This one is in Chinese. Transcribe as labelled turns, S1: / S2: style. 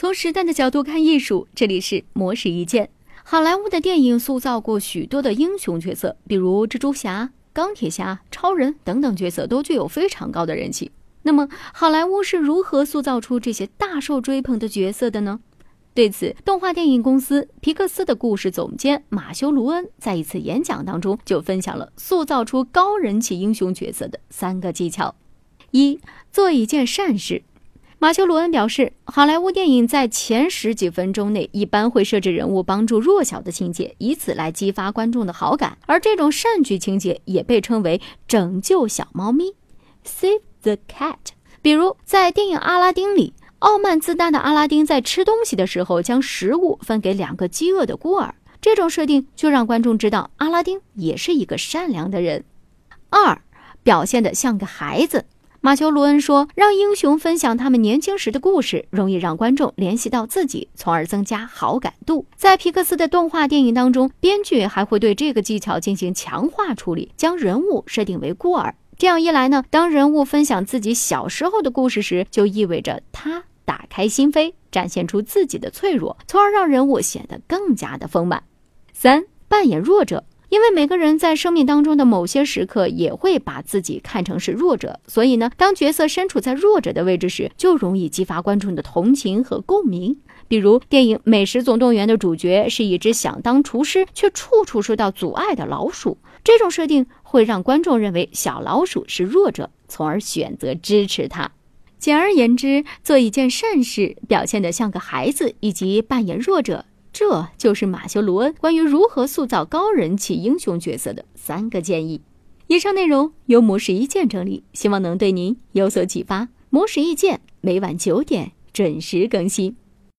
S1: 从时代的角度看艺术，这里是魔石一见。好莱坞的电影塑造过许多的英雄角色，比如蜘蛛侠、钢铁侠、超人等等角色都具有非常高的人气。那么，好莱坞是如何塑造出这些大受追捧的角色的呢？对此，动画电影公司皮克斯的故事总监马修·卢恩在一次演讲当中就分享了塑造出高人气英雄角色的三个技巧：一、做一件善事。马修·罗恩表示，好莱坞电影在前十几分钟内一般会设置人物帮助弱小的情节，以此来激发观众的好感。而这种善举情节也被称为“拯救小猫咪 ”（Save the Cat）。比如在电影《阿拉丁》里，傲慢自大的阿拉丁在吃东西的时候将食物分给两个饥饿的孤儿，这种设定就让观众知道阿拉丁也是一个善良的人。二，表现得像个孩子。马修·卢恩说：“让英雄分享他们年轻时的故事，容易让观众联系到自己，从而增加好感度。”在皮克斯的动画电影当中，编剧还会对这个技巧进行强化处理，将人物设定为孤儿。这样一来呢，当人物分享自己小时候的故事时，就意味着他打开心扉，展现出自己的脆弱，从而让人物显得更加的丰满。三、扮演弱者。因为每个人在生命当中的某些时刻也会把自己看成是弱者，所以呢，当角色身处在弱者的位置时，就容易激发观众的同情和共鸣。比如电影《美食总动员》的主角是一只想当厨师却处处受到阻碍的老鼠，这种设定会让观众认为小老鼠是弱者，从而选择支持他。简而言之，做一件善事，表现得像个孩子，以及扮演弱者。这就是马修·卢恩关于如何塑造高人气英雄角色的三个建议。以上内容由模式一键整理，希望能对您有所启发。模式一键每晚九点准时更新。